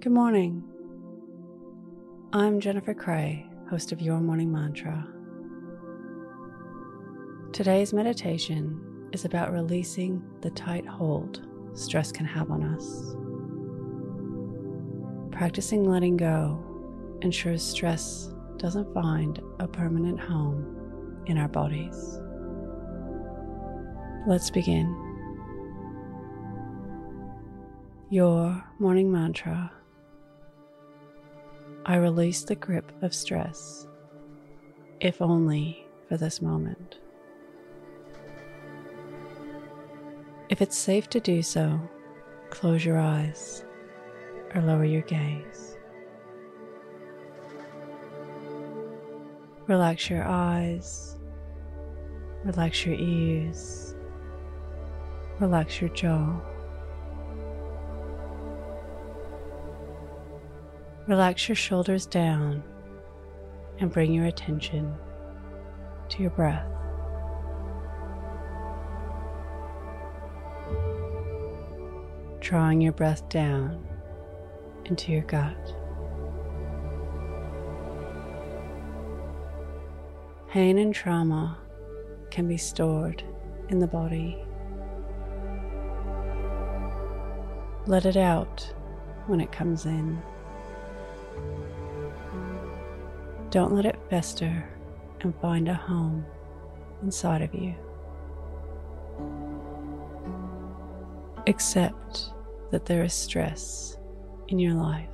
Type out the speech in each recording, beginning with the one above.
Good morning. I'm Jennifer Cray, host of Your Morning Mantra. Today's meditation is about releasing the tight hold stress can have on us. Practicing letting go ensures stress doesn't find a permanent home in our bodies. Let's begin. Your morning mantra I release the grip of stress, if only for this moment. If it's safe to do so, close your eyes or lower your gaze. Relax your eyes, relax your ears, relax your jaw. Relax your shoulders down and bring your attention to your breath. Drawing your breath down into your gut. Pain and trauma can be stored in the body. Let it out when it comes in. Don't let it fester and find a home inside of you. Accept that there is stress in your life,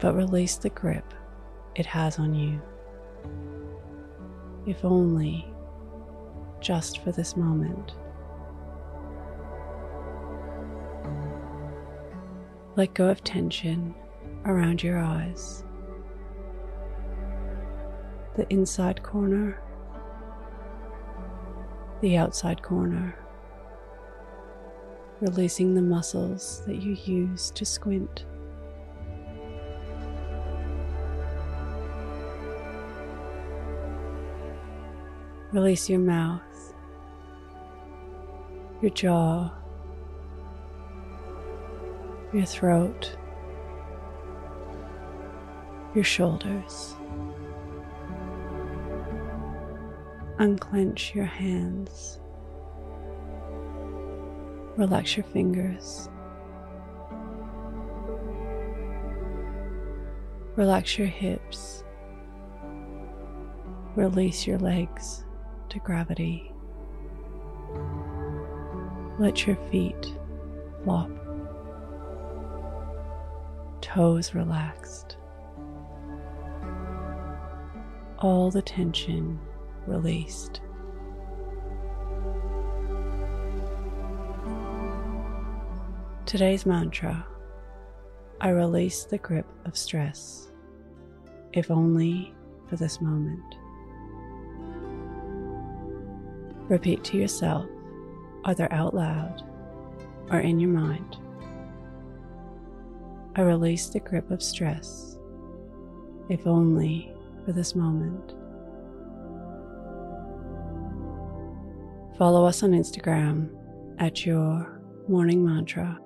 but release the grip it has on you, if only just for this moment. Let go of tension around your eyes, the inside corner, the outside corner, releasing the muscles that you use to squint. Release your mouth, your jaw, your throat, your shoulders. Unclench your hands. Relax your fingers. Relax your hips. Release your legs to gravity. Let your feet flop. Toes relaxed. All the tension released. Today's mantra I release the grip of stress, if only for this moment. Repeat to yourself, either out loud or in your mind. I release the grip of stress, if only for this moment. Follow us on Instagram at your morning mantra